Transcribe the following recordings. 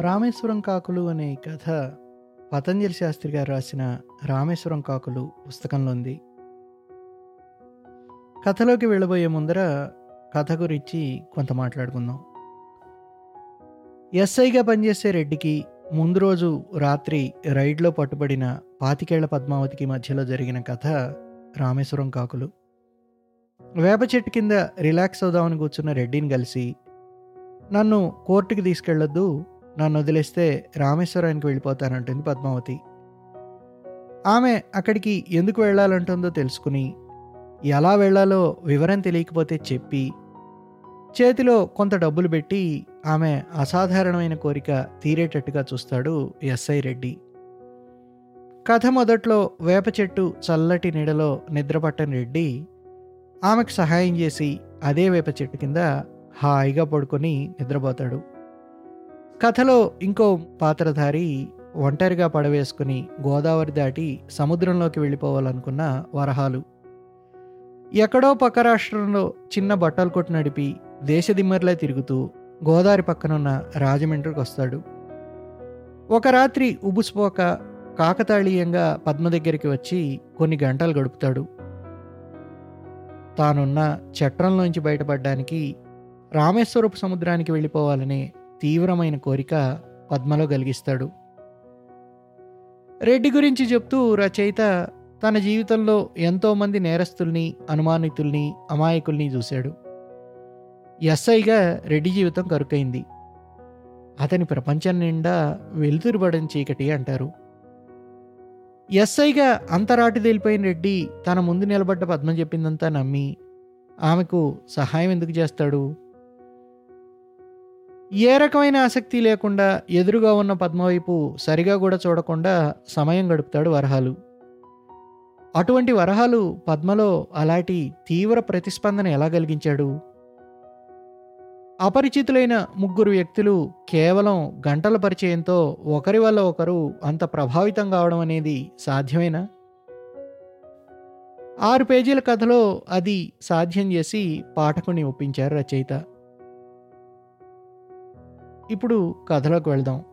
రామేశ్వరం కాకులు అనే కథ పతంజలి శాస్త్రి గారు రాసిన రామేశ్వరం కాకులు పుస్తకంలో ఉంది. కథలోకి వెళ్ళబోయే ముందర కథ గురించి కొంత మాట్లాడుకుందాం. ఎస్ఐగా పనిచేసే రెడ్డికి ముందు రోజు రాత్రి రైడ్లో పట్టుబడిన పాతికేళ్ళ పద్మావతికి మధ్యలో జరిగిన కథ రామేశ్వరం కాకులు. వేప చెట్టు కింద రిలాక్స్ అవుదామని కూర్చున్న రెడ్డిని కలిసి నన్ను కోర్టుకి తీసుకెళ్ళొద్దు నన్ను వదిలేస్తే రామేశ్వరానికి వెళ్ళిపోతానంటుంది పద్మావతి. ఆమె అక్కడికి ఎందుకు వెళ్ళాలంటుందో తెలుసుకుని ఎలా వెళ్ళాలో వివరం తెలియకపోతే చెప్పి చేతిలో కొంత డబ్బులు పెట్టి ఆమె అసాధారణమైన కోరిక తీరేటట్టుగా చూస్తాడు ఎస్ఐ రెడ్డి. కథ మొదట్లో వేప చెట్టు చల్లటి నీడలో నిద్రపట్టని రెడ్డి ఆమెకు సహాయం చేసి అదే వేప చెట్టు కింద హాయిగా పడుకొని నిద్రపోతాడు. కథలో ఇంకో పాత్రధారి ఒంటరిగా పడవేసుకుని గోదావరి దాటి సముద్రంలోకి వెళ్ళిపోవాలనుకున్న వరహాలు. ఎక్కడో పక్క రాష్ట్రంలో చిన్న బట్టలు కొట్టు నడిపి దేశదిమ్మర్లే తిరుగుతూ గోదావరి పక్కనున్న రాజమండ్రికి వస్తాడు. ఒక రాత్రి ఉబుసుపోక కాకతాళీయంగా పద్మ దగ్గరికి వచ్చి కొన్ని గంటలు గడుపుతాడు. తానున్న చట్రంలోంచి బయటపడడానికి రామేశ్వరపు సముద్రానికి వెళ్ళిపోవాలనే తీవ్రమైన కోరిక పద్మలో కలిగిస్తాడు. రెడ్డి గురించి చెప్తూ రచయిత తన జీవితంలో ఎంతోమంది నేరస్తుల్ని అనుమానితుల్ని అమాయకుల్ని చూశాడు. ఎస్ఐగా రెడ్డి జీవితం కరుకైంది. అతని ప్రపంచం నిండా వెలుతురుబడని చీకటి అంటారు. ఎస్ఐగా అంతరాటి తేలిపోయిన రెడ్డి తన ముందు నిలబడ్డ పద్మ చెప్పిందంతా నమ్మి ఆమెకు సహాయం ఎందుకు చేస్తాడు? ఏ రకమైన ఆసక్తి లేకుండా ఎదురుగా ఉన్న పద్మవైపు సరిగా కూడా చూడకుండా సమయం గడుపుతాడు వరహాలు. అటువంటి వరహాలు పద్మలో అలాంటి తీవ్ర ప్రతిస్పందన ఎలా కలిగించాడు? అపరిచితులైన ముగ్గురు వ్యక్తులు కేవలం గంటల పరిచయంతో ఒకరి వల్ల ఒకరు అంత ప్రభావితం కావడం అనేది సాధ్యమేనా? ఆరు పేజీల కథలో అది సాధ్యం చేసి పాఠకుని ఒప్పించారు రచయిత. ఇప్పుడు కథలోకి వెళ్దాం.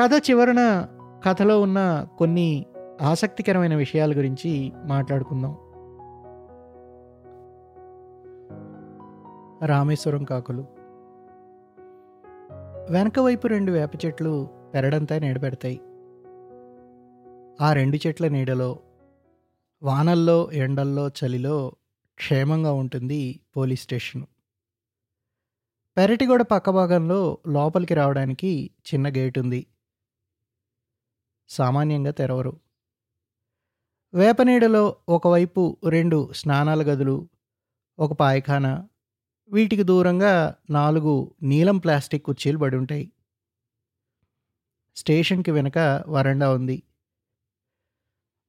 కథ చివరన కథలో ఉన్న కొన్ని ఆసక్తికరమైన విషయాల గురించి మాట్లాడుకుందాం. రామేశ్వరం కాకులు. వెనక వైపు రెండు వేప చెట్లు పెరడంతా నీడబెడతాయి ఆ రెండు చెట్ల నీడలో వానల్లో ఎండల్లో చలిలో క్షేమంగా ఉంటుంది పోలీస్ స్టేషన్. పెరటిగోడ పక్క భాగంలో లోపలికి రావడానికి చిన్న గేట్ ఉంది సామాన్యంగా తెరవరు. వేప నీడలో ఒకవైపు రెండు స్నానాల గదులు ఒక పాయఖానా వీటికి దూరంగా నాలుగు నీలం ప్లాస్టిక్ కుర్చీలు పడి ఉంటాయి. స్టేషన్కి వెనక వరండా ఉంది.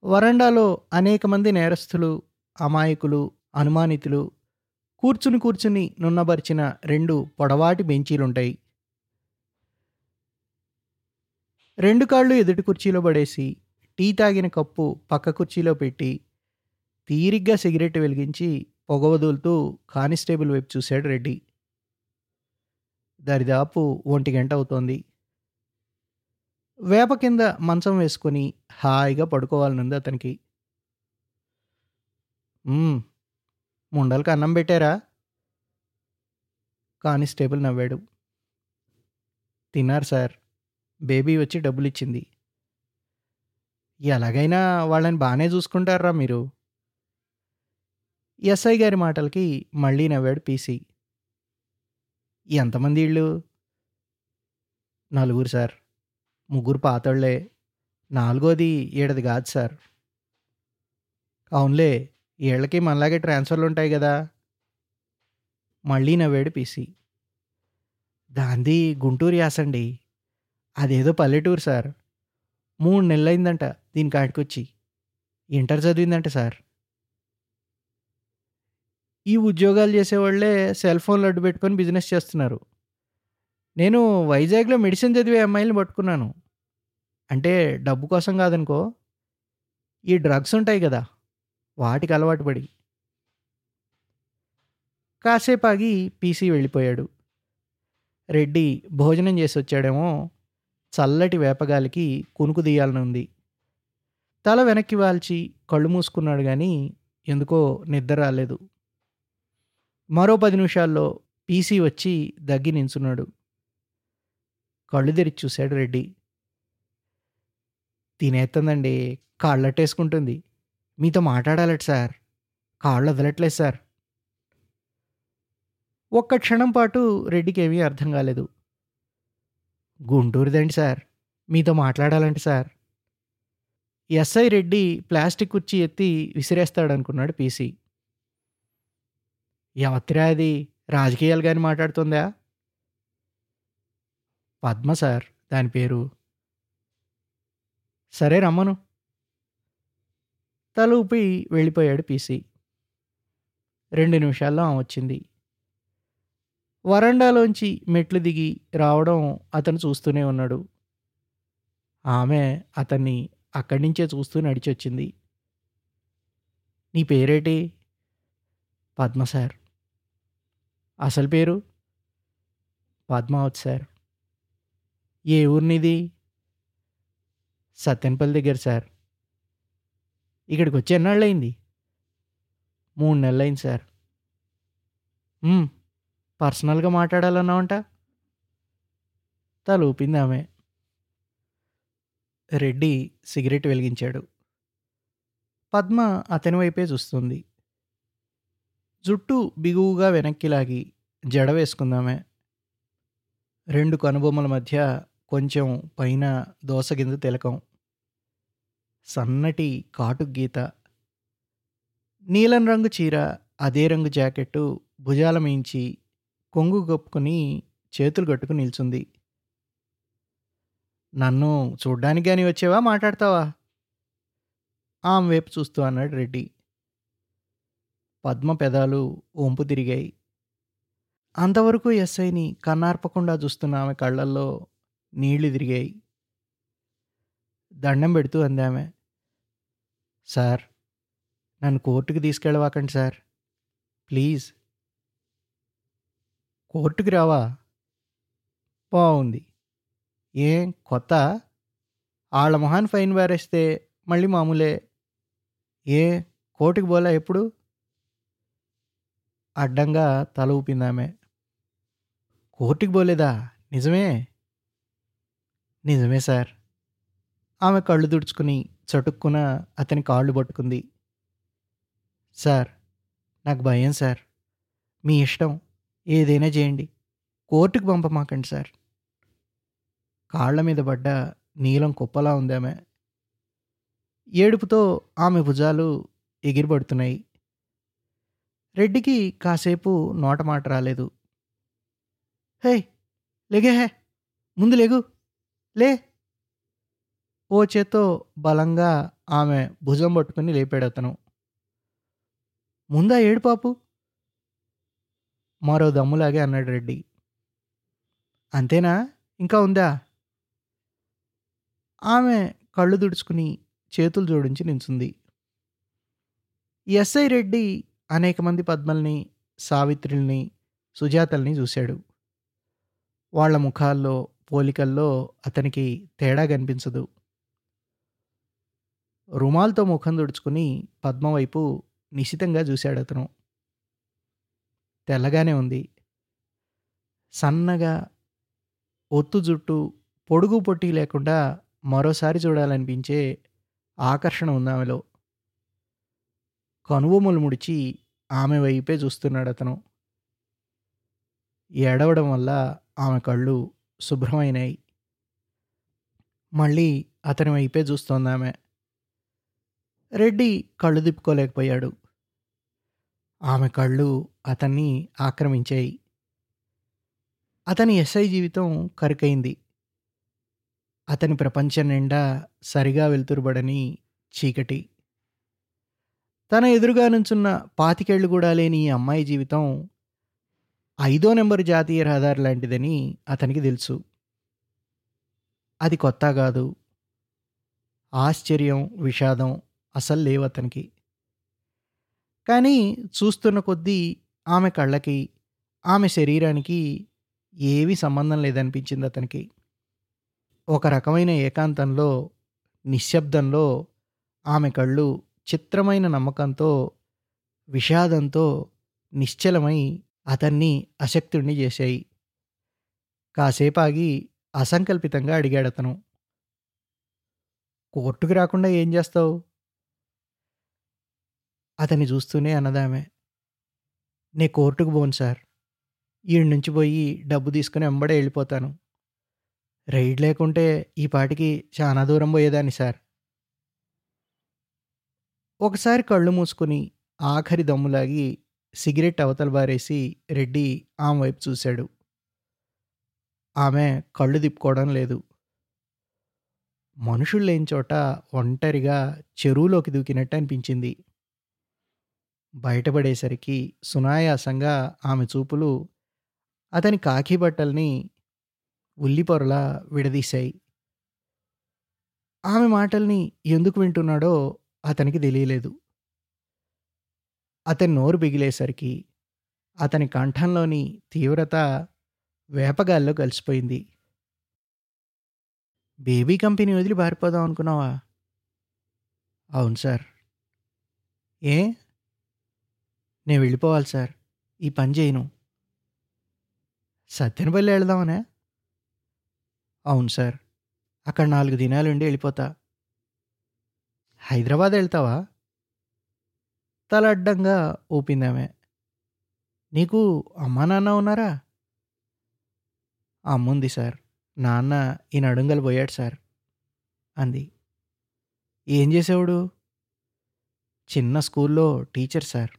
వరండాలో అనేక మంది నేరస్తులు అమాయకులు అనుమానితులు కూర్చుని కూర్చుని నున్నబరిచిన రెండు పొడవాటి బెంచీలుంటాయి. రెండు కాళ్ళు ఎదుటి కుర్చీలో పడేసి టీ తాగిన కప్పు పక్క కుర్చీలో పెట్టి తీరిగ్గా సిగరెట్ వెలిగించి పొగ వదులుతూ కానిస్టేబుల్ వైపు చూశాడు రెడ్డి. దరిదాపు ఒంటి గంట అవుతోంది. వేప కింద మంచం వేసుకొని హాయిగా పడుకోవాలనుంది అతనికి. ముండలకి అన్నం పెట్టారా? కానిస్టేబుల్ నవ్వాడు. తిన్నారు సార్. బేబీ వచ్చి డబ్బులు ఇచ్చింది ఎలాగైనా వాళ్ళని బాగానే చూసుకుంటారా మీరు? ఎస్ఐ గారి మాటలకి మళ్ళీ నవ్వాడు పీసీ. ఎంతమంది ఇళ్ళు? నలుగురు సార్. ముగ్గురు పాతోళ్ళే. నాలుగోది ఏడది కాదు సార్. అవునులే. ఏళ్ళకి మనలాగే ట్రాన్స్ఫర్లు ఉంటాయి కదా. మళ్ళీ నవ్వాడు పీసీ. దాంది గుంటూరు యాసండి. అదేదో పల్లెటూరు సార్. మూడు నెలలైందంట దీని కాడికొచ్చి. Inter చదివిందంట sir. ఈ ఉద్యోగాలు చేసేవాళ్ళే సెల్ ఫోన్లు అడ్డు పెట్టుకొని బిజినెస్ చేస్తున్నారు. నేను వైజాగ్లో మెడిసిన్ చదివే అమ్మాయిలను పట్టుకున్నాను. అంటే డబ్బు కోసం కాదనుకో. ఈ డ్రగ్స్ ఉంటాయి కదా. వాటికి అలవాటు పడి. కాసేపు ఆగి పీసీ వెళ్ళిపోయాడు. రెడ్డి భోజనం చేసి వచ్చాడేమో చల్లటి వేపగాలికి కునుకు ఉంది. తల వెనక్కి వాల్చి కళ్ళు మూసుకున్నాడు కానీ ఎందుకో నిద్ర రాలేదు. మరో పది నిమిషాల్లో పీసీ వచ్చి దగ్గి నించున్నాడు. కళ్ళు తెరిచి చూశాడు రెడ్డి. తినేస్తుందండి కాళ్ళట్టేసుకుంటుంది మీతో మాట్లాడాలట సార్. కాళ్ళు వదలట్లేదు సార్. ఒక్క క్షణం పాటు రెడ్డికి ఏమీ అర్థం కాలేదు. గుంటూరుదండి సార్. మీతో మాట్లాడాలంటే సార్. ఎస్ఐ రెడ్డి ప్లాస్టిక్ కుర్చీ ఎత్తి విసిరేస్తాడనుకున్నాడు పీసీ. ఎవత్తిరా అది రాజకీయాలు కానీ మాట్లాడుతుందా? పద్మ సార్ దాని పేరు. సరే రమ్మను. తల ఊపి వెళ్ళిపోయాడు పీసీ రెండు నిమిషాల్లో ఆమె వచ్చింది. వరండాలోంచి మెట్లు దిగి రావడం అతను చూస్తూనే ఉన్నాడు. ఆమె అతన్ని అక్కడి నుంచే చూస్తూ నడిచొచ్చింది. నీ పేరేటి? పద్మ సార్. అసలు పేరు? పద్మావతి సార్. ఏ ఊరినిది సత్యన్పల్లి దగ్గర సార్. ఇక్కడికి వచ్చి ఎన్నాళ్ళయింది? మూడు నెలలైంది సార్. పర్సనల్గా మాట్లాడాలన్నావంట? తలూపింది ఆమె. రెడ్డి సిగరెట్ వెలిగించాడు. పద్మ అతని వైపే చూస్తుంది. జుట్టు బిగువుగా వెనక్కి లాగి జడ వేసుకుందామే రెండు కనుబొమ్మల మధ్య కొంచెం పైన దోసగింజ తిలకం. సన్నటి కాటు గీత నీలం రంగు చీర అదే రంగు జాకెట్టు భుజాల మించి కొంగు గొప్పుకుని చేతులు కట్టుకు నిల్చుంది. నన్ను చూడ్డానికి కానీ వచ్చేవా? మాట్లాడతావా? ఆమె వైపు చూస్తూ అన్నాడు రెడ్డి. పద్మ పెదాలు వంపు తిరిగాయి. అంతవరకు ఎస్ఐని కన్నార్పకుండా చూస్తున్న ఆమె కళ్ళల్లో నీళ్ళు తిరిగాయి. దండం పెడుతూ అందామె సార్ నన్ను కోర్టుకి తీసుకెళ్ళవాకండి సార్ ప్లీజ్. కోర్టుకి రావా? బాగుంది ఏం కొత్త? వాళ్ళ మొహాన్ ఫైన్ వేరేస్తే మళ్ళీ మామూలే. ఏ కోర్టుకి పోలా ఎప్పుడు? అడ్డంగా తల ఊపిందామె కోర్టుకి పోలేదా నిజమే? నిజమే సార్. ఆమె కళ్ళు తుడుచుకుని చటుక్కున అతని కాళ్ళు పట్టుకుంది. సార్ నాకు భయం సార్. మీ ఇష్టం. ఏదైనా చేయండి. కోర్టుకు పంపమాకండి సార్. కాళ్ళ మీద పడ్డ నీలం కుప్పలా ఉంది ఆమె. ఏడుపుతో ఆమె భుజాలు ఎగిరిపడుతున్నాయి. రెడ్డికి కాసేపు నోట మాట రాలేదు. హే లేగే హే. ముందు లేగు. లే. ఓ చేత్తో బలంగా ఆమె భుజం పట్టుకుని లేపాడు అతను. ముందా ఏడు పాపు? మరో దమ్ములాగే అన్నాడు రెడ్డి. అంతేనా? ఇంకా ఉందా? ఆమె కళ్ళు తుడుచుకుని చేతులు జోడించి నించుంది. ఎస్ఐ రెడ్డి అనేక మంది పద్మల్ని సావిత్రుల్ని సుజాతల్ని చూశాడు. వాళ్ళ ముఖాల్లో పోలికల్లో అతనికి తేడా కనిపించదు. రుమాల్తో ముఖం తుడుచుకుని పద్మ వైపు నిశితంగా చూశాడు అతను. తెల్లగానే ఉంది. సన్నగా ఒత్తు జుట్టు పొడుగు పొట్టి లేకుండా మరోసారి చూడాలనిపించే ఆకర్షణ ఉంది ఆమెలో. కనుబొమ్మలు ముడిచి ఆమె వైపే చూస్తున్నాడు అతను. ఏడవడం వల్ల ఆమె కళ్ళు శుభ్రమైనాయి. మళ్ళీ అతని వైపే చూస్తోంది ఆమె. రెడ్డి కళ్ళు తిప్పుకోలేకపోయాడు. ఆమె కళ్ళు అతన్ని ఆక్రమించాయి. అతని ఎస్ఐ జీవితం కరుకైంది. అతని ప్రపంచం నిండా సరిగా వెలుతురుబడని చీకటి. తన ఎదురుగా నుంచున్న పాతికేళ్ళు కూడా లేని ఈ అమ్మాయి జీవితం ఐదో నెంబర్ జాతీయ రహదారి లాంటిదని అతనికి తెలుసు. అది కొత్త కాదు. ఆశ్చర్యం విషాదం అసలు లేవు అతనికి. కానీ చూస్తున్న కొద్దీ ఆమె కళ్ళకి ఆమె శరీరానికి ఏవీ సంబంధం లేదనిపించింది అతనికి. ఒక రకమైన ఏకాంతంలో నిశ్శబ్దంలో ఆమె కళ్ళు చిత్రమైన నమ్మకంతో విషాదంతో నిశ్చలమై అతన్ని అశక్తుణ్ణి చేశాయి. కాసేపాగి అసంకల్పితంగా అడిగాడతను. కోర్టుకు రాకుండా ఏం చేస్తావు? అతన్ని చూస్తూనే అన్నదామె. నే కోర్టుకు పోను సార్. ఈడి నుంచి పోయి డబ్బు తీసుకుని వెంబడే వెళ్ళిపోతాను. రైడ్ లేకుంటే ఈ పాటికి చాలా దూరం పోయేదాన్ని సార్. ఒకసారి కళ్ళు మూసుకుని ఆఖరి దమ్ములాగి సిగరెట్ అవతల బారేసి రెడ్డి ఆమె వైపు చూశాడు. ఆమె కళ్ళు తిప్పుకోవడం లేదు. మనుషులు లేని చోట ఒంటరిగా చెరువులోకి దూకినట్టు అనిపించింది. బయటపడేసరికి సునాయాసంగా ఆమె చూపులు అతని కాకి బట్టల్ని ఉల్లిపొరలా విడదీశాయి. ఆమె మాటల్ని ఎందుకు వింటున్నాడో అతనికి తెలియలేదు. అతని నోరు బిగిలేసరికి అతని కంఠంలోని తీవ్రత వేపగాల్లో కలిసిపోయింది. బేబీ కంపెనీ వదిలి పారిపోదాం అనుకున్నావా? అవును సార్. ఏ? నేను వెళ్ళిపోవాలి సార్. ఈ పని చేయను. సత్యనపల్లి వెళదామనే? అవును సార్. అక్కడ నాలుగు దినాలు ఉండి వెళ్ళిపోతా. హైదరాబాద్ వెళ్తావా? తల అడ్డంగా ఊపిందామే. నీకు అమ్మా నాన్న ఉన్నారా? అమ్ముంది సార్. నాన్న ఈ నడుంగలు పోయాడు సార్. అంది. ఏం చేసేవాడు? చిన్న స్కూల్లో టీచర్ సార్.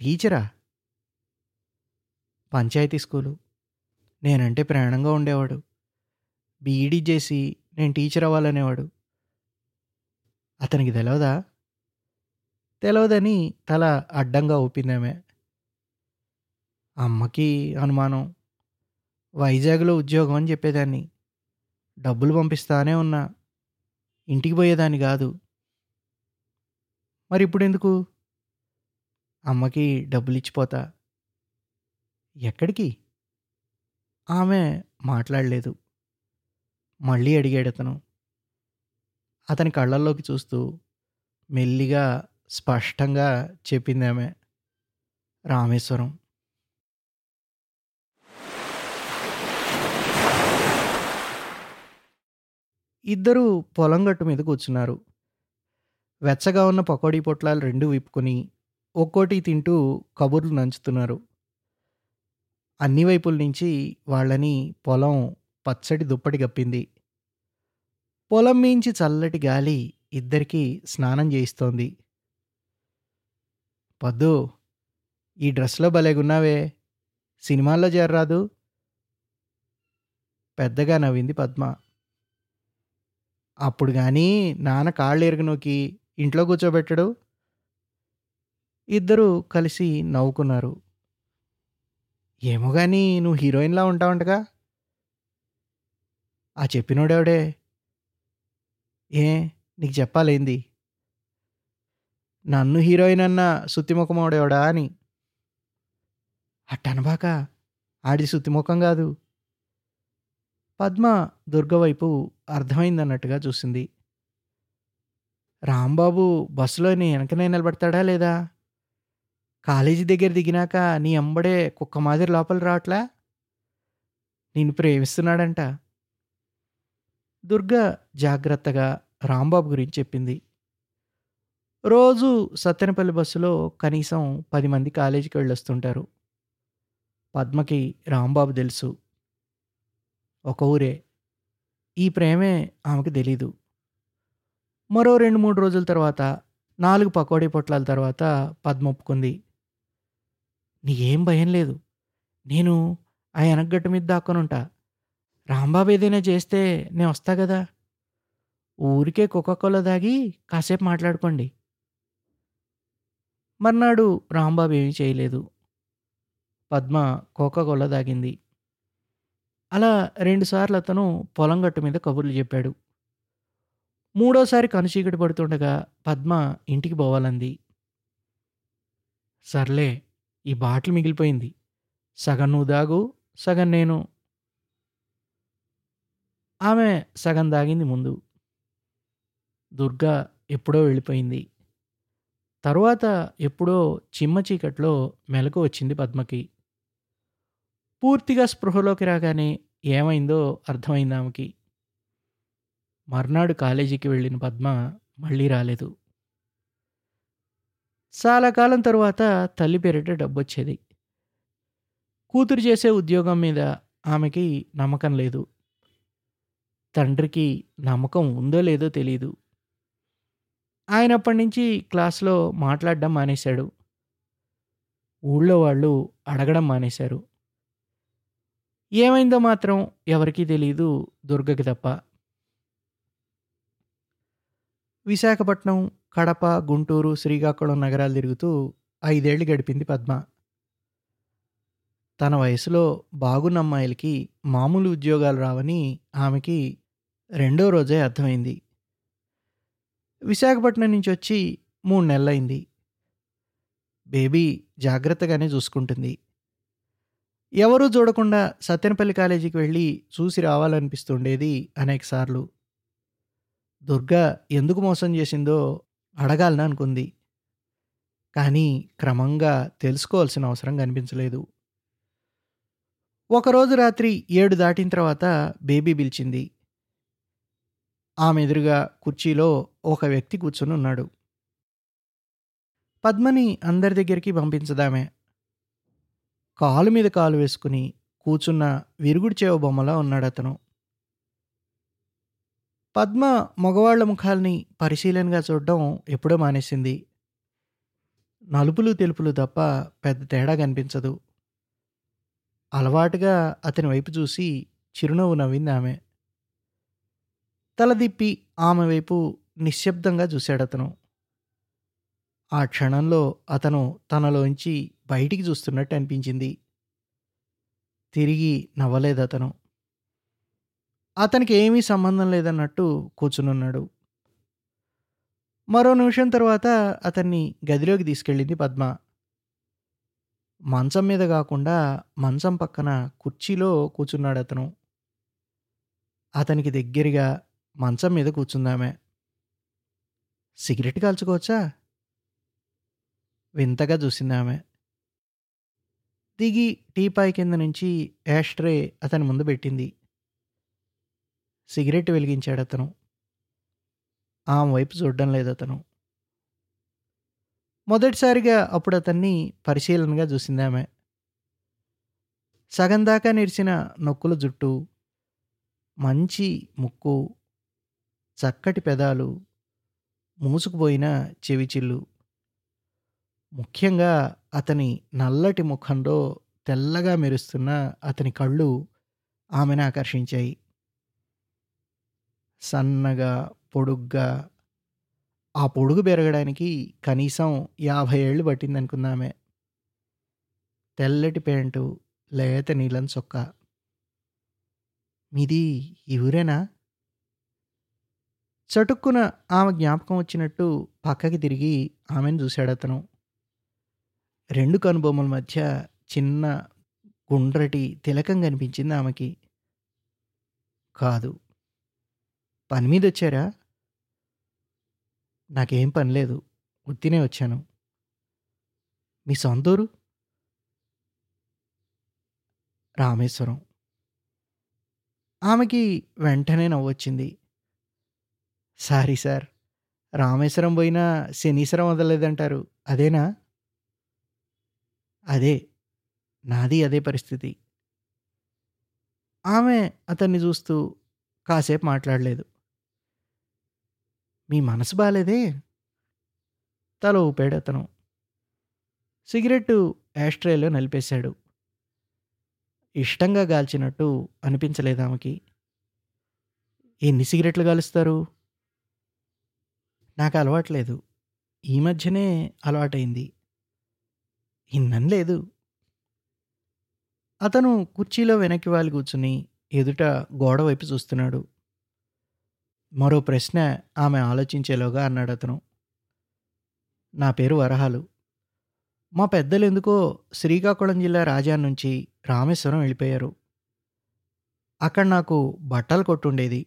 టీచరా? పంచాయతీ స్కూలు. నేనంటే ప్రాణంగా ఉండేవాడు. బీఈడీ చేసి నేను టీచర్ అవ్వాలనేవాడు. అతనికి తెలియదా తెలవదని తల అడ్డంగా ఊపిందామే. అమ్మకి అనుమానం. వైజాగ్లో ఉద్యోగం అని చెప్పేదాన్ని. డబ్బులు పంపిస్తానే ఉన్నా. ఇంటికి పోయేదాన్ని కాదు. మరి ఇప్పుడు ఎందుకు అమ్మకి డబ్బులు ఇచ్చిపోతా ఎక్కడికి? ఆమె మాట్లాడలేదు. మళ్ళీ అడిగాడు అతను. అతని కళ్ళల్లోకి చూస్తూ మెల్లిగా స్పష్టంగా చెప్పింది ఆమె. రామేశ్వరం. ఇద్దరూ పొలం గట్టు మీద కూర్చున్నారు. వెచ్చగా ఉన్న పకోడీ పొట్లాలు రెండు విప్పుకొని ఒక్కోటి తింటూ కబుర్లు నంచుతున్నారు. అన్ని వైపుల నుంచి వాళ్ళని పొలం పచ్చడి దుప్పటి గప్పింది పొలం మించి చల్లటి గాలి ఇద్దరికీ స్నానం చేయిస్తోంది. పద్దు ఈ డ్రెస్లో భలేగున్నావే సినిమాల్లో చేరరాదు పెద్దగా నవ్వింది పద్మ. అప్పుడు కానీ నాన్న కాళ్ళు ఎరగనోకి ఇంట్లో కూర్చోబెట్టడు? ఇద్దరూ కలిసి నవ్వుకున్నారు. ఏమో కానీ నువ్వు హీరోయిన్లా ఉంటావంటగా? ఆ చెప్పినోడెవడే? ఏ నీకు చెప్పాలేంది? నన్ను హీరోయిన్ అన్న సుత్తిముఖమోడేవడా? అని. అట్టనబాక ఆడి సుత్తిముఖం కాదు. పద్మ దుర్గ వైపు అర్థమైందన్నట్టుగా చూసింది. రాంబాబు బస్సులోని వెనకనే నిలబడతాడా లేదా? కాలేజీ దగ్గర దిగినాక నీ అంబడే కుక్క మాదిరి లోపల రావట్లా? నేను ప్రేమిస్తున్నాడంట. దుర్గ జాగ్రత్తగా రాంబాబు గురించి చెప్పింది. రోజు సత్తెనపల్లి బస్సులో కనీసం పది మంది కాలేజీకి వెళ్ళొస్తుంటారు. పద్మకి రాంబాబు తెలుసు. ఒక ఊరే. ఈ ప్రేమే ఆమెకు తెలీదు. మరో రెండు మూడు రోజుల తర్వాత నాలుగు పకోడీ పొట్లాల తర్వాత పద్మ ఒప్పుకుంది. నీకేం భయం లేదు. నేను ఆ వెనకగట్టు మీద దాక్కనుంటా. రాంబాబు ఏదైనా చేస్తే నేను వస్తా కదా. ఊరికే కోకోకోలా దాగి కాసేపు మాట్లాడుకోండి. మర్నాడు రాంబాబు ఏమీ చేయలేదు. పద్మ కోకోకోలా దాగింది అలా రెండుసార్లు అతను పొలం గట్టు మీద కబుర్లు చెప్పాడు. మూడోసారి కనుచీకటి పడుతుండగా పద్మ ఇంటికి పోవాలంది. సర్లే ఈ బాటిల్ మిగిలిపోయింది. సగం నువ్వు దాగు సగం నేను. ఆమె సగం దాగింది ముందు. దుర్గా ఎప్పుడో వెళ్ళిపోయింది. తరువాత ఎప్పుడో చిమ్మ చీకట్లో మెలకు వచ్చింది పద్మకి. పూర్తిగా స్పృహలోకి రాగానే ఏమైందో అర్థమైంది ఆమెకి. మర్నాడు కాలేజీకి వెళ్ళిన పద్మ మళ్ళీ రాలేదు. చాలా కాలం తరువాత తల్లి పేరిట డబ్బు వచ్చేది కూతురు చేసే ఉద్యోగం మీద ఆమెకి నమ్మకం లేదు. తండ్రికి నమ్మకం ఉందో లేదో తెలియదు ఆయనప్పటి నుంచి క్లాస్లో మాట్లాడడం మానేశాడు. ఊళ్ళో వాళ్ళు అడగడం మానేశారు. ఏమైందో మాత్రం ఎవరికీ తెలియదు దుర్గకి తప్ప. విశాఖపట్నం కడప గుంటూరు శ్రీకాకుళం నగరాలు తిరుగుతూ ఐదేళ్ళు గడిపింది పద్మ. తన వయసులో బాగున్న అమ్మాయిలకి మామూలు ఉద్యోగాలు రావని ఆమెకి రెండో రోజే అర్థమైంది. విశాఖపట్నం నుంచి వచ్చి మూడు నెలలైంది. బేబీ జాగ్రత్తగానే చూసుకుంటుంది. ఎవరూ చూడకుండా సత్యనపల్లి కాలేజీకి వెళ్ళి చూసి రావాలనిపిస్తుండేది అనేకసార్లు దుర్గా ఎందుకు మోసం చేసిందో అడగాలని అనుకుంది. కానీ క్రమంగా తెలుసుకోవాల్సిన అవసరం కనిపించలేదు. ఒకరోజు రాత్రి ఏడు దాటిన తర్వాత బేబీ పిలిచింది. ఆమె ఎదురుగా కుర్చీలో ఒక వ్యక్తి కూర్చొని ఉన్నాడు. పద్మని అందరి దగ్గరికి పంపించదామే. కాలు మీద కాలు వేసుకుని కూర్చున్న విరుగుడు చేవ బొమ్మలా ఉన్నాడు అతను పద్మ మగవాళ్ళ ముఖాల్ని పరిశీలనగా చూడడం ఎప్పుడో మానేసింది. నలుపులు తెలుపులు తప్ప పెద్ద తేడా కనిపించదు. అలవాటుగా అతని వైపు చూసి చిరునవ్వు నవ్వింది ఆమె. తలదిప్పి ఆమె వైపు నిశ్శబ్దంగా చూశాడతను. ఆ క్షణంలో అతను తనలోంచి బయటికి చూస్తున్నట్టు అనిపించింది. తిరిగి నవ్వలేదు అతను అతనికి ఏమీ సంబంధం లేదన్నట్టు కూర్చునున్నాడు. మరో నిమిషం తర్వాత అతన్ని గదిలోకి తీసుకెళ్ళింది పద్మ. మంచం మీద కాకుండా మంచం పక్కన కుర్చీలో కూర్చున్నాడు అతను. అతనికి దగ్గరగా మంచం మీద కూర్చుందామె. సిగరెట్ కాల్చుకోవచ్చా? వింతగా చూసింది ఆమె దిగి టీపాయ్ కింద నుంచి యాష్ట్రే అతని ముందు పెట్టింది. సిగరెట్ వెలిగించాడు అతను. ఆమె వైపు చూడడం లేదు అతను. మొదటిసారిగా అప్పుడు అతన్ని పరిశీలనగా చూసింది ఆమె. సగం దాకా నిరిచిన నొక్కుల జుట్టు మంచి ముక్కు చక్కటి పెదాలు మూసుకుపోయిన చెవిచిల్లు ముఖ్యంగా అతని నల్లటి ముఖంలో తెల్లగా మెరుస్తున్న అతని కళ్ళు ఆమెను ఆకర్షించాయి. సన్నగా పొడుగ్గా ఆ పొడుగు పెరగడానికి కనీసం యాభై ఏళ్ళు పట్టిందనుకుందామే తెల్లటి ప్యాంటు లేత నీలం చొక్కా. మీది ఈ ఊరేనా చటుక్కున ఆమె జ్ఞాపకం వచ్చినట్టు పక్కకి తిరిగి ఆమెను చూశాడు అతను. రెండు కనుబొమ్మల మధ్య చిన్న గుండ్రటి తిలకం కనిపించింది ఆమెకి. కాదు పని మీద వచ్చారా? నాకేం పని లేదు. ఉత్తినే వచ్చాను. మీ సొంతూరు? రామేశ్వరం. ఆమెకి వెంటనే నవ్వొచ్చింది సారీ సార్. రామేశ్వరం పోయినా శనీశ్వరం వదలలేదంటారు. అదేనా? అదే. నాది అదే పరిస్థితి. ఆమె అతన్ని చూస్తూ కాసేపు మాట్లాడలేదు. మీ మనసు బాలేదే? తల ఊపాడు అతను. సిగరెట్టు యాస్ట్రేలో నలిపేశాడు. ఇష్టంగా గాల్చినట్టు అనిపించలేదు ఆమెకి. ఎన్ని సిగరెట్లు కాలుస్తారు నాకు అలవాట్లేదు. ఈ మధ్యనే అలవాటైంది. ఇన్నం లేదు. అతను కుర్చీలో వెనక్కి వాలి కూర్చుని ఎదుట గోడ వైపు చూస్తున్నాడు. మరో ప్రశ్న ఆమె ఆలోచించేలోగా అన్నాడు అతను. నా పేరు వరహాలు. మా పెద్దలు ఎందుకో శ్రీకాకుళం జిల్లా రాజా నుంచి రామేశ్వరం వెళ్ళిపోయారు. అక్కడ నాకు బట్టలు కొట్టుండేది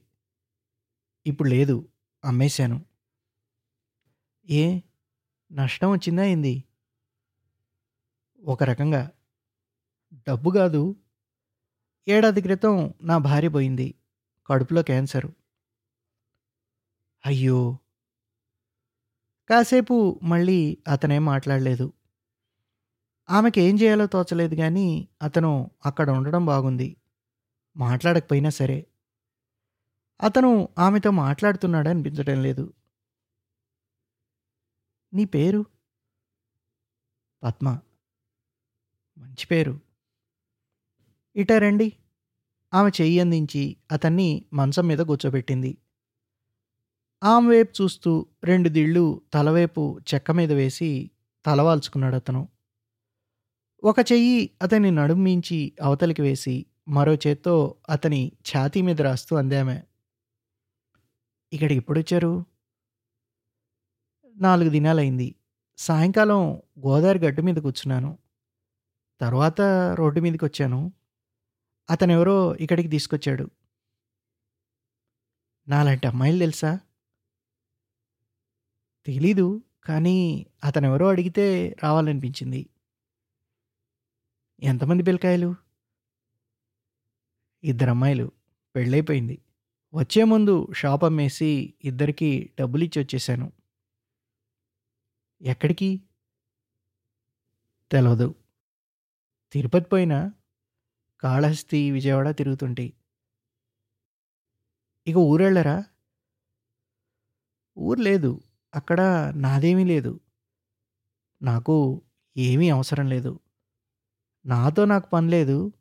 ఇప్పుడు లేదు అమ్మేశాను. ఏ నష్టం వచ్చిందా ఏంది? ఒక రకంగా డబ్బు కాదు. ఏడాది క్రితం నా భార్య పోయింది కడుపులో క్యాన్సరు. అయ్యో. కాసేపు మళ్ళీ అతనేం మాట్లాడలేదు. ఆమెకి ఏం చేయాలో తోచలేదు కానీ అతను అక్కడ ఉండడం బాగుంది. మాట్లాడకపోయినా సరే. అతను ఆమెతో మాట్లాడుతున్నాడు అనిపించడం లేదు. నీ పేరు? పద్మ. మంచి పేరు. ఇట రండి. ఆమె చెయ్యి అందించి అతన్ని మంచం మీద కూర్చోబెట్టింది. ఆమె వైపు చూస్తూ రెండు దిళ్ళు తలవైపు చెక్క మీద వేసి తలవాల్చుకున్నాడు అతను. ఒక చెయ్యి అతని నడుం మించి అవతలికి వేసి మరో చేత్తో అతని ఛాతీ మీద రాస్తూ అందామె. ఇక్కడికి ఎప్పుడొచ్చారు? నాలుగు దినాలైంది. సాయంకాలం గోదావరి గట్టు మీద కూర్చున్నాను. తర్వాత రోడ్డు మీదకి వచ్చాను. అతను ఎవరో ఇక్కడికి తీసుకొచ్చాడు. నాలాంటి అమ్మాయిలు తెలుసా? తెలీదు కానీ అతను ఎవరో అడిగితే రావాలనిపించింది. ఎంతమంది పిల్లకాయలు? ఇద్దరు అమ్మాయిలు పెళ్ళైపోయింది. వచ్చే ముందు షాప్ అమ్మేసి ఇద్దరికి డబ్బులు ఇచ్చి వచ్చేసాను ఎక్కడికి? తెలవదు. తిరుపతి పోయిన కాళహస్తి విజయవాడ తిరుగుతుంటే. ఇక ఊరెళ్ళరా? ఊరు లేదు. అక్కడ నాదేమీ లేదు. నాకు ఏమీ అవసరం లేదు. నాతో నాకు పని లేదు.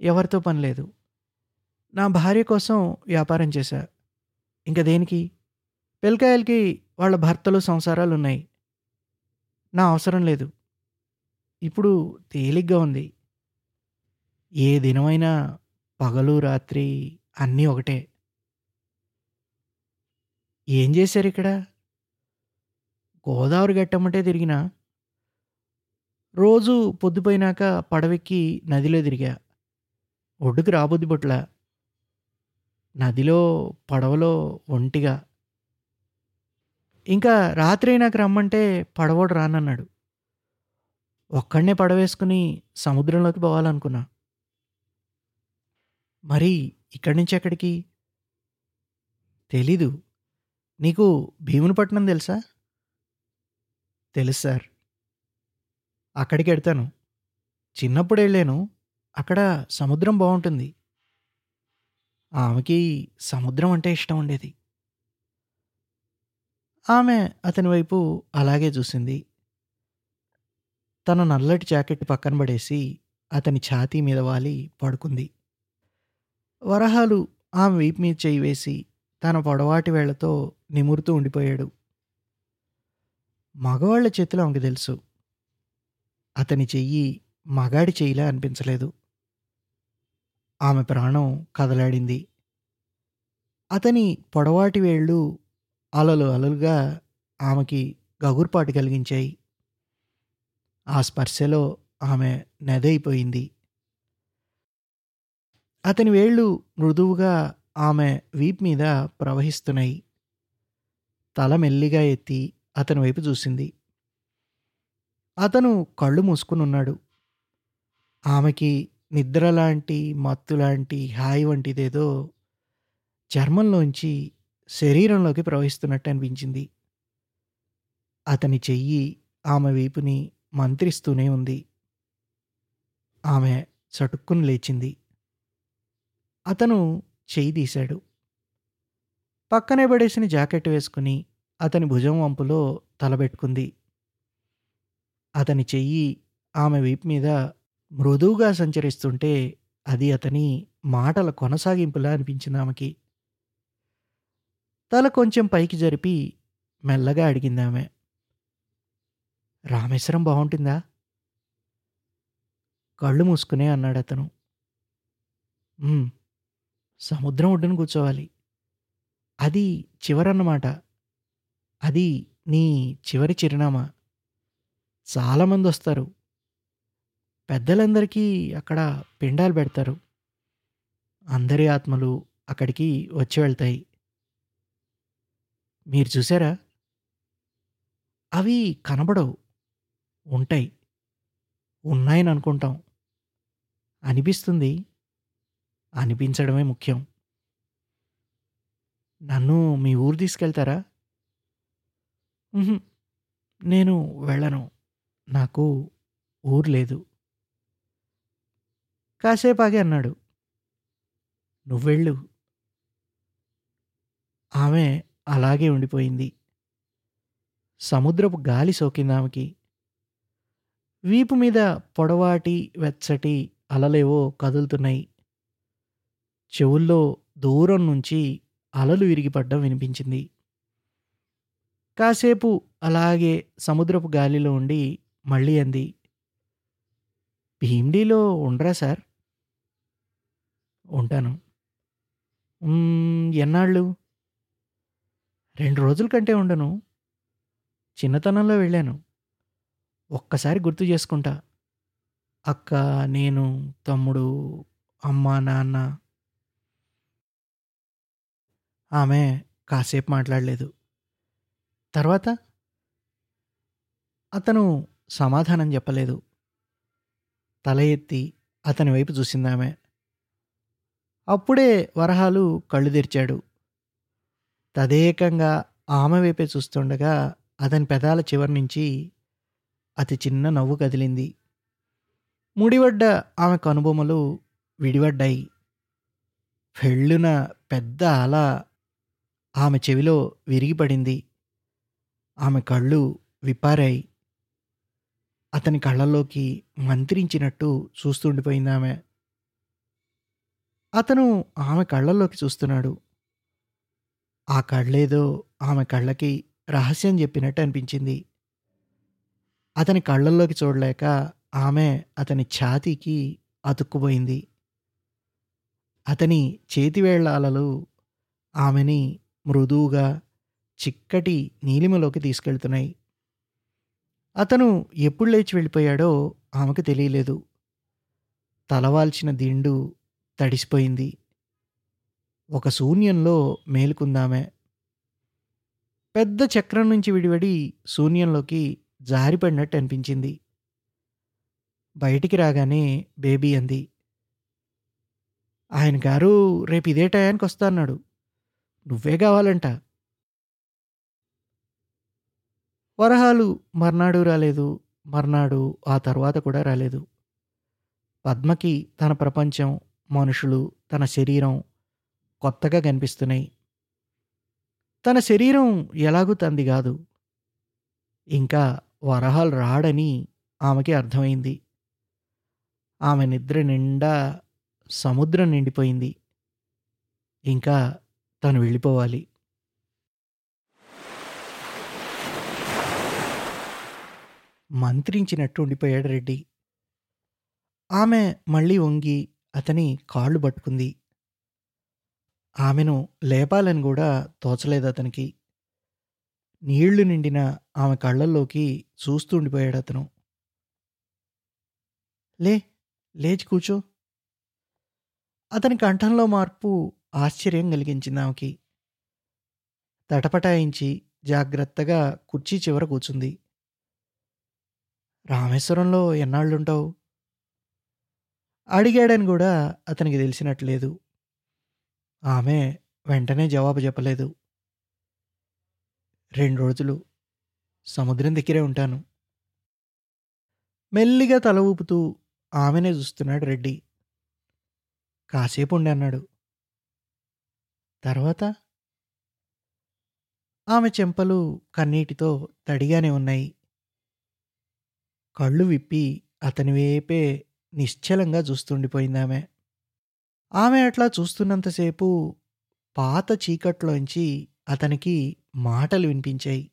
ఎవరితో పని లేదు. నా భార్య కోసం వ్యాపారం చేశా. ఇంకా దేనికి? పిల్లకాయలకి వాళ్ళ భర్తలు సంసారాలు ఉన్నాయి. నా అవసరం లేదు. ఇప్పుడు తేలిగ్గా ఉంది. ఏ దినమైనా పగలు రాత్రి అన్నీ ఒకటే. ఏం చేశారు ఇక్కడ? గోదావరి గట్టమ్మటే తిరిగినా రోజు పొద్దుపోయినాక పడవెక్కి నదిలో తిరిగా. ఒడ్డుకి రాబొద్దు బొట్ల నదిలో పడవలో ఒంటిగా. ఇంకా రాత్రి అయినాక రమ్మంటే పడవోడు రానన్నాడు. ఒక్కడనే పడవేసుకుని సముద్రంలోకి పోవాలనుకున్నా. మరి ఇక్కడి నుంచి ఎక్కడికి? తెలీదు. నీకు భీమునిపట్నం తెలుసా? తెలుసు సార్. అక్కడికి వెళ్తాను చిన్నప్పుడు వెళ్ళాను అక్కడ సముద్రం బాగుంటుంది ఆమెకి సముద్రం అంటే ఇష్టం ఉండేది. ఆమె అతని వైపు అలాగే చూసింది. తన నల్లటి జాకెట్ పక్కన పడేసి అతని ఛాతీ మీద వాలి పడుకుంది. వరహాలు ఆమె వీపు మీద చేయి వేసి తన పొడవాటి వేళ్ళతో నిమురుతూ ఉండిపోయాడు. మగవాళ్ళ చేతిలో ఆమెకు తెలుసు. అతని చెయ్యి మగాడి చెయ్యిలా అనిపించలేదు. ఆమె ప్రాణం కదలాడింది. అతని పొడవాటి వేళ్ళు అలలు అలలుగా ఆమెకి గగుర్పాటు కలిగించాయి. ఆ స్పర్శలో ఆమె నెదైపోయింది. అతని వేళ్ళు మృదువుగా ఆమె వీప్ మీద ప్రవహిస్తున్నాయి. తల మెల్లిగా ఎత్తి అతని వైపు చూసింది. అతను కళ్ళు మూసుకుని ఉన్నాడు. ఆమెకి నిద్ర లాంటి మత్తు లాంటి హాయి వంటిదేదో చర్మంలోంచి శరీరంలోకి ప్రవహిస్తున్నట్టు అనిపించింది. అతని చెయ్యి ఆమె వీపుని మంత్రిస్తూనే ఉంది. ఆమె చటుక్కుని లేచింది. అతను చెయ్యి తీశాడు. పక్కనే పడేసిన జాకెట్ వేసుకుని అతని భుజం వంపులో తలబెట్టుకుంది అతని చెయ్యి ఆమె వీపు మీద మృదువుగా సంచరిస్తుంటే అది అతని మాటల కొనసాగింపులా అనిపించింది ఆమెకి. తల కొంచెం పైకి జరిపి మెల్లగా అడిగింది ఆమె. రామేశ్వరం బాగుంటుందా కళ్ళు మూసుకునే అన్నాడు అతను. సముద్రం ఒడ్డున కూర్చోవాలి. అది చివరన్నమాట. అది నీ చివరి చిరునామా. చాలామంది వస్తారు. పెద్దలందరికీ అక్కడ పిండాలు పెడతారు. అందరి ఆత్మలు అక్కడికి వచ్చి వెళ్తాయి. మీరు చూసారా? అవి కనబడవు. ఉంటాయి. ఉన్నాయని అనుకుంటాం. అనిపిస్తుంది. అనిపించడమే ముఖ్యం. నన్ను మీ ఊరు తీసుకెళ్తారా? నేను వెళ్ళను. నాకు ఊరు లేదు. కాసేపాగే అన్నాడు. నువ్వెళ్ళు ఆమె అలాగే ఉండిపోయింది. సముద్రపు గాలి సోకింది ఆమెకి. వీపు మీద పొడవాటి వెచ్చటి అలలేవో కదులుతున్నాయి. చెవుల్లో దూరం నుంచి అలలు విరిగిపడ్డం వినిపించింది. కాసేపు అలాగే సముద్రపు గాలిలో ఉండి మళ్ళీ అంది భీమ్డీలో ఉండరా సార్? ఉంటాను. ఎన్నాళ్ళు? రెండు రోజుల కంటే ఉండను. చిన్నతనంలో వెళ్ళాను. ఒక్కసారి గుర్తు చేసుకుంటా. అక్క నేను తమ్ముడు అమ్మ నాన్న. ఆమె కాసేపు మాట్లాడలేదు. తర్వాత అతను సమాధానం చెప్పలేదు. తల ఎత్తి అతని వైపు చూసింది ఆమె అప్పుడే వరహాలు కళ్ళు తెరిచాడు. తదేకంగా ఆమె వైపే చూస్తుండగా అతని పెదాల చివరి నుంచి అతి చిన్న నవ్వు కదిలింది. ముడివడ్డ ఆమె కనుబొమ్మలు విడివడ్డాయి ఫెళ్ళున పెద్ద అల ఆమె చెవిలో విరిగిపడింది. ఆమె కళ్ళు విప్పారాయి. అతని కళ్ళల్లోకి మంత్రించినట్టు చూస్తుండిపోయింది ఆమె. అతను ఆమె కళ్ళల్లోకి చూస్తున్నాడు. ఆ కళ్ళేదో ఆమె కళ్ళకి రహస్యం చెప్పినట్టు అనిపించింది. అతని కళ్ళల్లోకి చూడలేక ఆమె అతని ఛాతీకి అతుక్కుపోయింది. అతని చేతివేళ్ళాలలు ఆమెని మృదువుగా చిక్కటి నీలిమలోకి తీసుకెళ్తున్నాయి. అతను ఎప్పుడు లేచి వెళ్ళిపోయాడో ఆమెకు తెలియలేదు. తలవాల్చిన దిండు తడిసిపోయింది. ఒక శూన్యంలో మేలుకుందామే. పెద్ద చక్రం నుంచి విడివడి శూన్యంలోకి జారిపడినట్టు అనిపించింది. బయటికి రాగానే బేబీ అంది. ఆయన గారు రేపు ఇదే టయానికి వస్తా అన్నాడు. నువ్వే కావాలంట. వరహాలు మర్నాడు రాలేదు మర్నాడు ఆ తర్వాత కూడా రాలేదు. పద్మకి తన ప్రపంచం మనుషులు తన శరీరం కొత్తగా కనిపిస్తున్నాయి. తన శరీరం ఎలాగూ తంది కాదు. ఇంకా వరహాలు రాడని ఆమెకి అర్థమైంది. ఆమె నిద్ర నిండా సముద్రం నిండిపోయింది. ఇంకా తను వెళ్ళిపోవాలి. మంత్రించినట్టు ఉండిపోయాడు రెడ్డి. ఆమె మళ్ళీ వంగి అతని కాళ్ళు పట్టుకుంది. ఆమెను లేపాలని కూడా తోచలేదు అతనికి. నీళ్ళు నిండిన ఆమె కళ్ళల్లోకి చూస్తూ ఉండిపోయాడు అతను. లే లేచి కూర్చో. అతని కంఠంలో మార్పు ఆశ్చర్యం కలిగించింది ఆమెకి. తటపటాయించి జాగ్రత్తగా కుర్చీ చివర కూర్చుంది. రామేశ్వరంలో ఎన్నాళ్ళుంటావు? అడిగాడని కూడా అతనికి తెలిసినట్లేదు. ఆమె వెంటనే జవాబు చెప్పలేదు. రెండు రోజులు సముద్రం దగ్గరే ఉంటాను. మెల్లిగా తల ఊపుతూ ఆమెనే చూస్తున్నాడు రెడ్డి. కాసేపు ఉండి అన్నాడు. తర్వాత? ఆమె చెంపలు కన్నీటితో తడిగానే ఉన్నాయి. కళ్ళు విప్పి అతని వైపే నిశ్చలంగా చూస్తుండిపోయింది ఆమె ఆమె అట్లా చూస్తున్నంతసేపు పాత చీకట్లోంచి అతనికి మాటలు వినిపించాయి.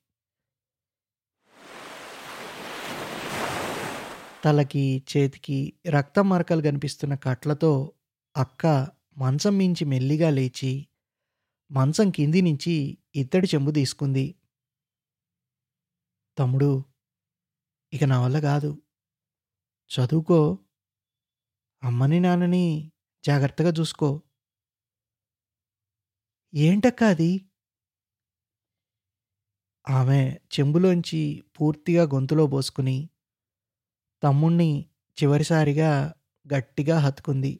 తలకి చేతికి రక్తం మరకలు కనిపిస్తున్న కట్లతో అక్క మంచం మించి మెల్లిగా లేచి మంచం కింది నుంచి ఇత్తడి చెంబు తీసుకుంది. తమ్ముడు ఇక నా వల్ల కాదు. చదువుకో. అమ్మని నాన్నని జాగ్రత్తగా చూసుకో. ఏంటక్క అది? ఆమె చెంబులోంచి పూర్తిగా గొంతులో పోసుకుని తమ్ముణ్ణి చివరిసారిగా గట్టిగా హత్తుకుంది.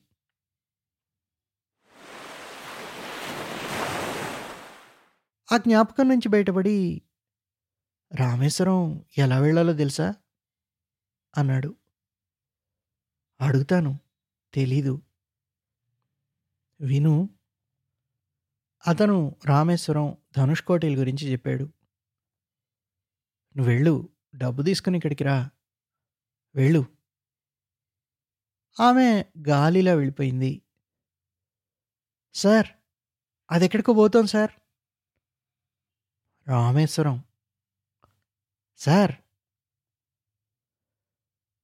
ఆ జ్ఞాపకం నుంచి బయటపడి రామేశ్వరం ఎలా వెళ్ళాలో తెలుసా? అన్నాడు. అడుగుతాను తెలీదు. విను. అతను రామేశ్వరం ధనుష్కోటిల గురించి చెప్పాడు. నువ్వు వెళ్ళు డబ్బు తీసుకుని ఇక్కడికి రా. వెళ్ళు. ఆమె గాలిలా వెళ్ళిపోయింది. సార్ అది ఎక్కడికో పోతాం సార్. రామేశ్వరం సార్.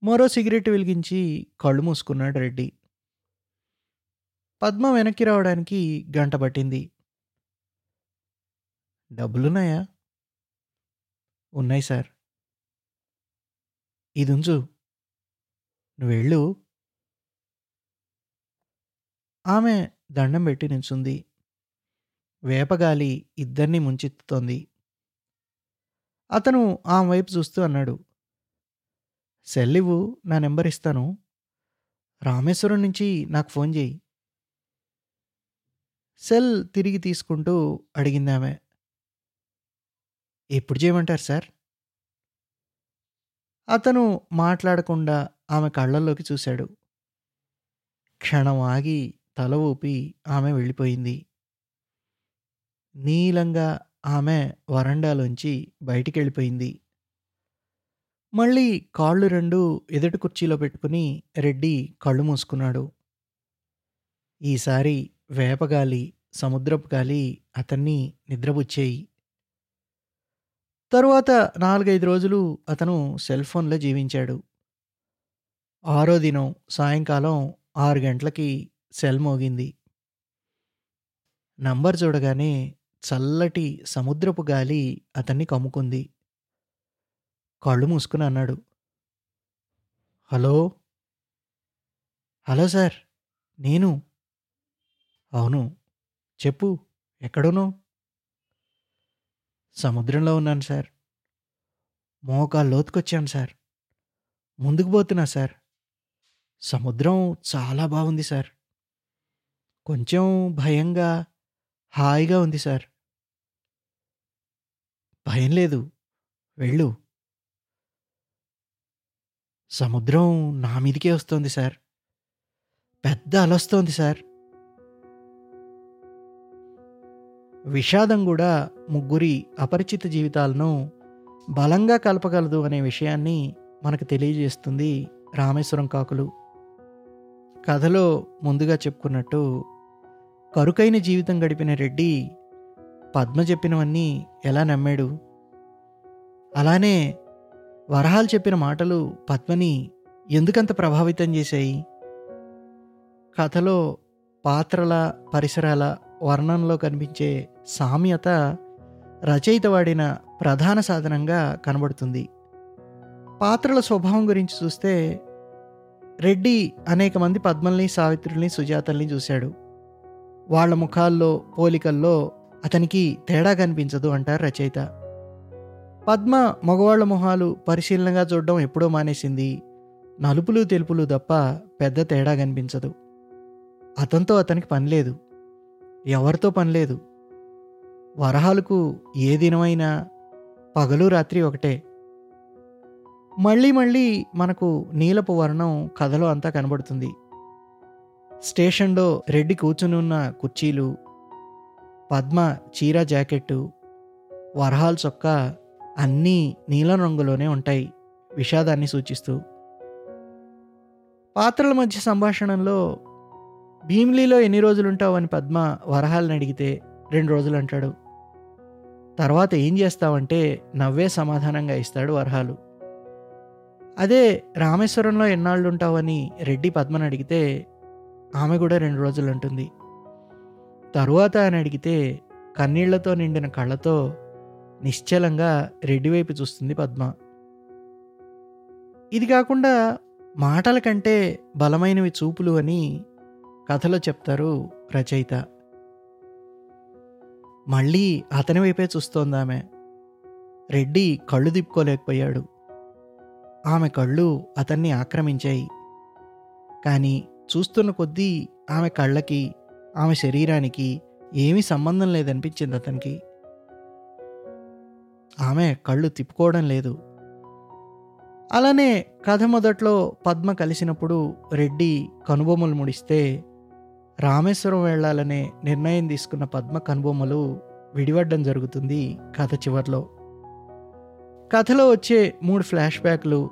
మరో సిగరెట్ వెలిగించి కళ్ళు మూసుకున్నాడు రెడ్డి. పద్మ వెనక్కి రావడానికి గంట పట్టింది. డబ్బులున్నాయా? ఉన్నాయి సార్. ఇది ఉంచు నువ్వు వెళ్ళు ఆమె దండం పెట్టి నిల్చుంది. వేపగాలి ఇద్దరిని ముంచెత్తుతోంది. అతను ఆమె వైపు చూస్తూ అన్నాడు సెల్లివు నా నెంబర్ ఇస్తాను. రామేశ్వరం నుంచి నాకు ఫోన్ చేయి. సెల్ తిరిగి తీసుకుంటూ అడిగింది ఆమె ఎప్పుడు చేయమంటారు సార్? అతను మాట్లాడకుండా ఆమె కళ్ళల్లోకి చూశాడు. క్షణం ఆగి తల ఊపి ఆమె వెళ్ళిపోయింది. నీలంగా ఆమె వరండాలోంచి బయటికి వెళ్ళిపోయింది మళ్ళీ కాళ్ళు రెండు ఎదుటి కుర్చీలో పెట్టుకుని రెడ్డి కళ్ళు మూసుకున్నాడు. ఈసారి వేపగాలి సముద్రపు గాలి అతన్ని నిద్రబుచ్చాయి తరువాత నాలుగైదు రోజులు అతను సెల్ ఫోన్లో జీవించాడు. ఆరో దినం సాయంకాలం ఆరు గంటలకి సెల్ మోగింది. నంబర్ చూడగానే చల్లటి సముద్రపు గాలి అతన్ని కమ్ముకుంది. కళ్ళు మూసుకుని అన్నాడు. హలో? హలో సార్ నేను? అవును చెప్పు ఎక్కడును సముద్రంలో ఉన్నాను సార్. మోకాలు లోతుకొచ్చాను సార్. ముందుకు పోతున్నా సార్. సముద్రం చాలా బాగుంది సార్. కొంచెం భయంగా హాయిగా ఉంది సార్. భయం లేదు. వెళ్ళు. సముద్రం నా మీదికే వస్తోంది సార్. పెద్ద అలొస్తోంది సార్. విషాదం కూడా ముగ్గురి అపరిచిత జీవితాలను బలంగా కలపగలదు అనే విషయాన్ని మనకు తెలియజేస్తుంది రామేశ్వరం కాకులు. కథలో ముందుగా చెప్పుకున్నట్టు కరుకైన జీవితం గడిపిన రెడ్డి పద్మ చెప్పినవన్నీ ఎలా నమ్మాడు? అలానే వరహాలు చెప్పిన మాటలు పద్మని ఎందుకంత ప్రభావితం చేశాయి? కథలో పాత్రల పరిసరాల వర్ణనలో కనిపించే సామ్యత రచయిత వాడిన ప్రధాన సాధనంగా కనబడుతుంది. పాత్రల స్వభావం గురించి చూస్తే రెడ్డి అనేక మంది పద్మల్ని సావిత్రుల్ని సుజాతల్ని చూశాడు. వాళ్ళ ముఖాల్లో పోలికల్లో అతనికి తేడా కనిపించదు అంటారు రచయిత. పద్మ మగవాళ్ళ మొహాలు పరిశీలనగా చూడడం ఎప్పుడో మానేసింది. నలుపులు తెలుపులు తప్ప పెద్ద తేడా కనిపించదు. అతనితో అతనికి పనిలేదు ఎవరితో పని లేదు. వరహాలకు ఏ దినమైనా పగలు రాత్రి ఒకటే. మళ్ళీ మళ్ళీ మనకు నీలపు వర్ణం కథలో అంతా కనబడుతుంది. స్టేషన్లో రెడ్డి కూర్చుని ఉన్న కుర్చీలు పద్మ చీర జాకెట్టు వరహాల్ చొక్కా అన్నీ నీలం రంగులోనే ఉంటాయి విషాదాన్ని సూచిస్తూ. పాత్రల మధ్య సంభాషణలో భీమిలీలో ఎన్ని రోజులుంటావు అని పద్మ వరహాలను అడిగితే రెండు రోజులు అంటాడు తర్వాత ఏం చేస్తావంటే నవ్వే సమాధానంగా ఇస్తాడు వరహాలు. అదే రామేశ్వరంలో ఎన్నాళ్ళు ఉంటావని రెడ్డి పద్మను అడిగితే ఆమె కూడా రెండు రోజులు అంటుంది తరువాత అని అడిగితే కన్నీళ్ళతో నిండిన కళ్ళతో నిశ్చలంగా రెడ్డి వైపు చూస్తుంది పద్మ. ఇది కాకుండా మాటల కంటే బలమైనవి చూపులు అని కథలో చెప్తారు రచయిత. మళ్ళీ అతని వైపే చూస్తోంది ఆమె. రెడ్డి కళ్ళు తిప్పుకోలేకపోయాడు. ఆమె కళ్ళు అతన్ని ఆక్రమించాయి. కానీ చూస్తున్న కొద్దీ ఆమె కళ్ళకి ఆమె శరీరానికి ఏమీ సంబంధం లేదనిపించింది అతనికి. ఆమె కళ్ళు తిప్పుకోవడం లేదు. అలానే కథ మొదట్లో పద్మ కలిసినప్పుడు రెడ్డి కనుబొమ్మలు ముడిస్తే రామేశ్వరం వెళ్ళాలనే నిర్ణయం తీసుకున్న పద్మ కనుబొమ్మలు విడివడ్డం జరుగుతుంది కథ చివర్లో. కథలో వచ్చే మూడు ఫ్లాష్ బ్యాక్లు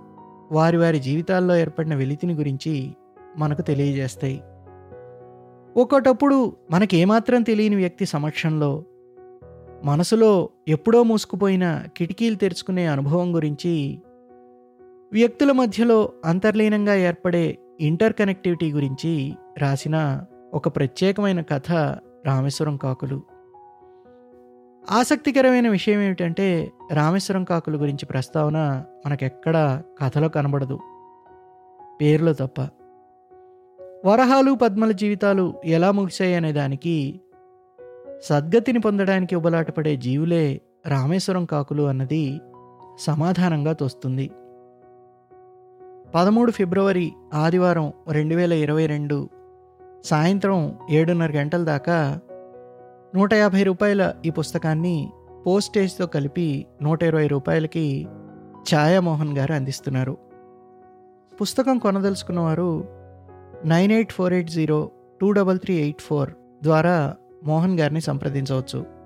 వారి వారి జీవితాల్లో ఏర్పడిన వెలితిని గురించి మనకు తెలియజేస్తాయి. ఒకటప్పుడు మనకేమాత్రం తెలియని వ్యక్తి సమక్షంలో మనసులో ఎప్పుడో మూసుకుపోయిన కిటికీలు తెరుచుకునే అనుభవం గురించి వ్యక్తుల మధ్యలో అంతర్లీనంగా ఏర్పడే ఇంటర్ కనెక్టివిటీ గురించి రాసిన ఒక ప్రత్యేకమైన కథ రామేశ్వరం కాకులు. ఆసక్తికరమైన విషయం ఏమిటంటే రామేశ్వరం కాకుల గురించి ప్రస్తావన మనకెక్కడా కథలో కనబడదు. పేర్లో తప్ప. వరహాలు పద్మల జీవితాలు ఎలా ముగిశాయనే అనే దానికి సద్గతిని పొందడానికి ఉబలాటపడే జీవులే రామేశ్వరం కాకులు అన్నది సమాధానంగా తోస్తుంది. పదమూడు ఫిబ్రవరి ఆదివారం రెండు వేల ఇరవై రెండు సాయంత్రం ఏడున్నర గంటల దాకా నూట యాభై రూపాయల ఈ పుస్తకాన్ని పోస్టేజ్తో కలిపి నూట ఇరవై రూపాయలకి ఛాయామోహన్ గారు అందిస్తున్నారు. పుస్తకం కొనదలుచుకున్నవారు nine eight four eight zero two double three eight four ద్వారా మోహన్ గారిని సంప్రదించవచ్చు.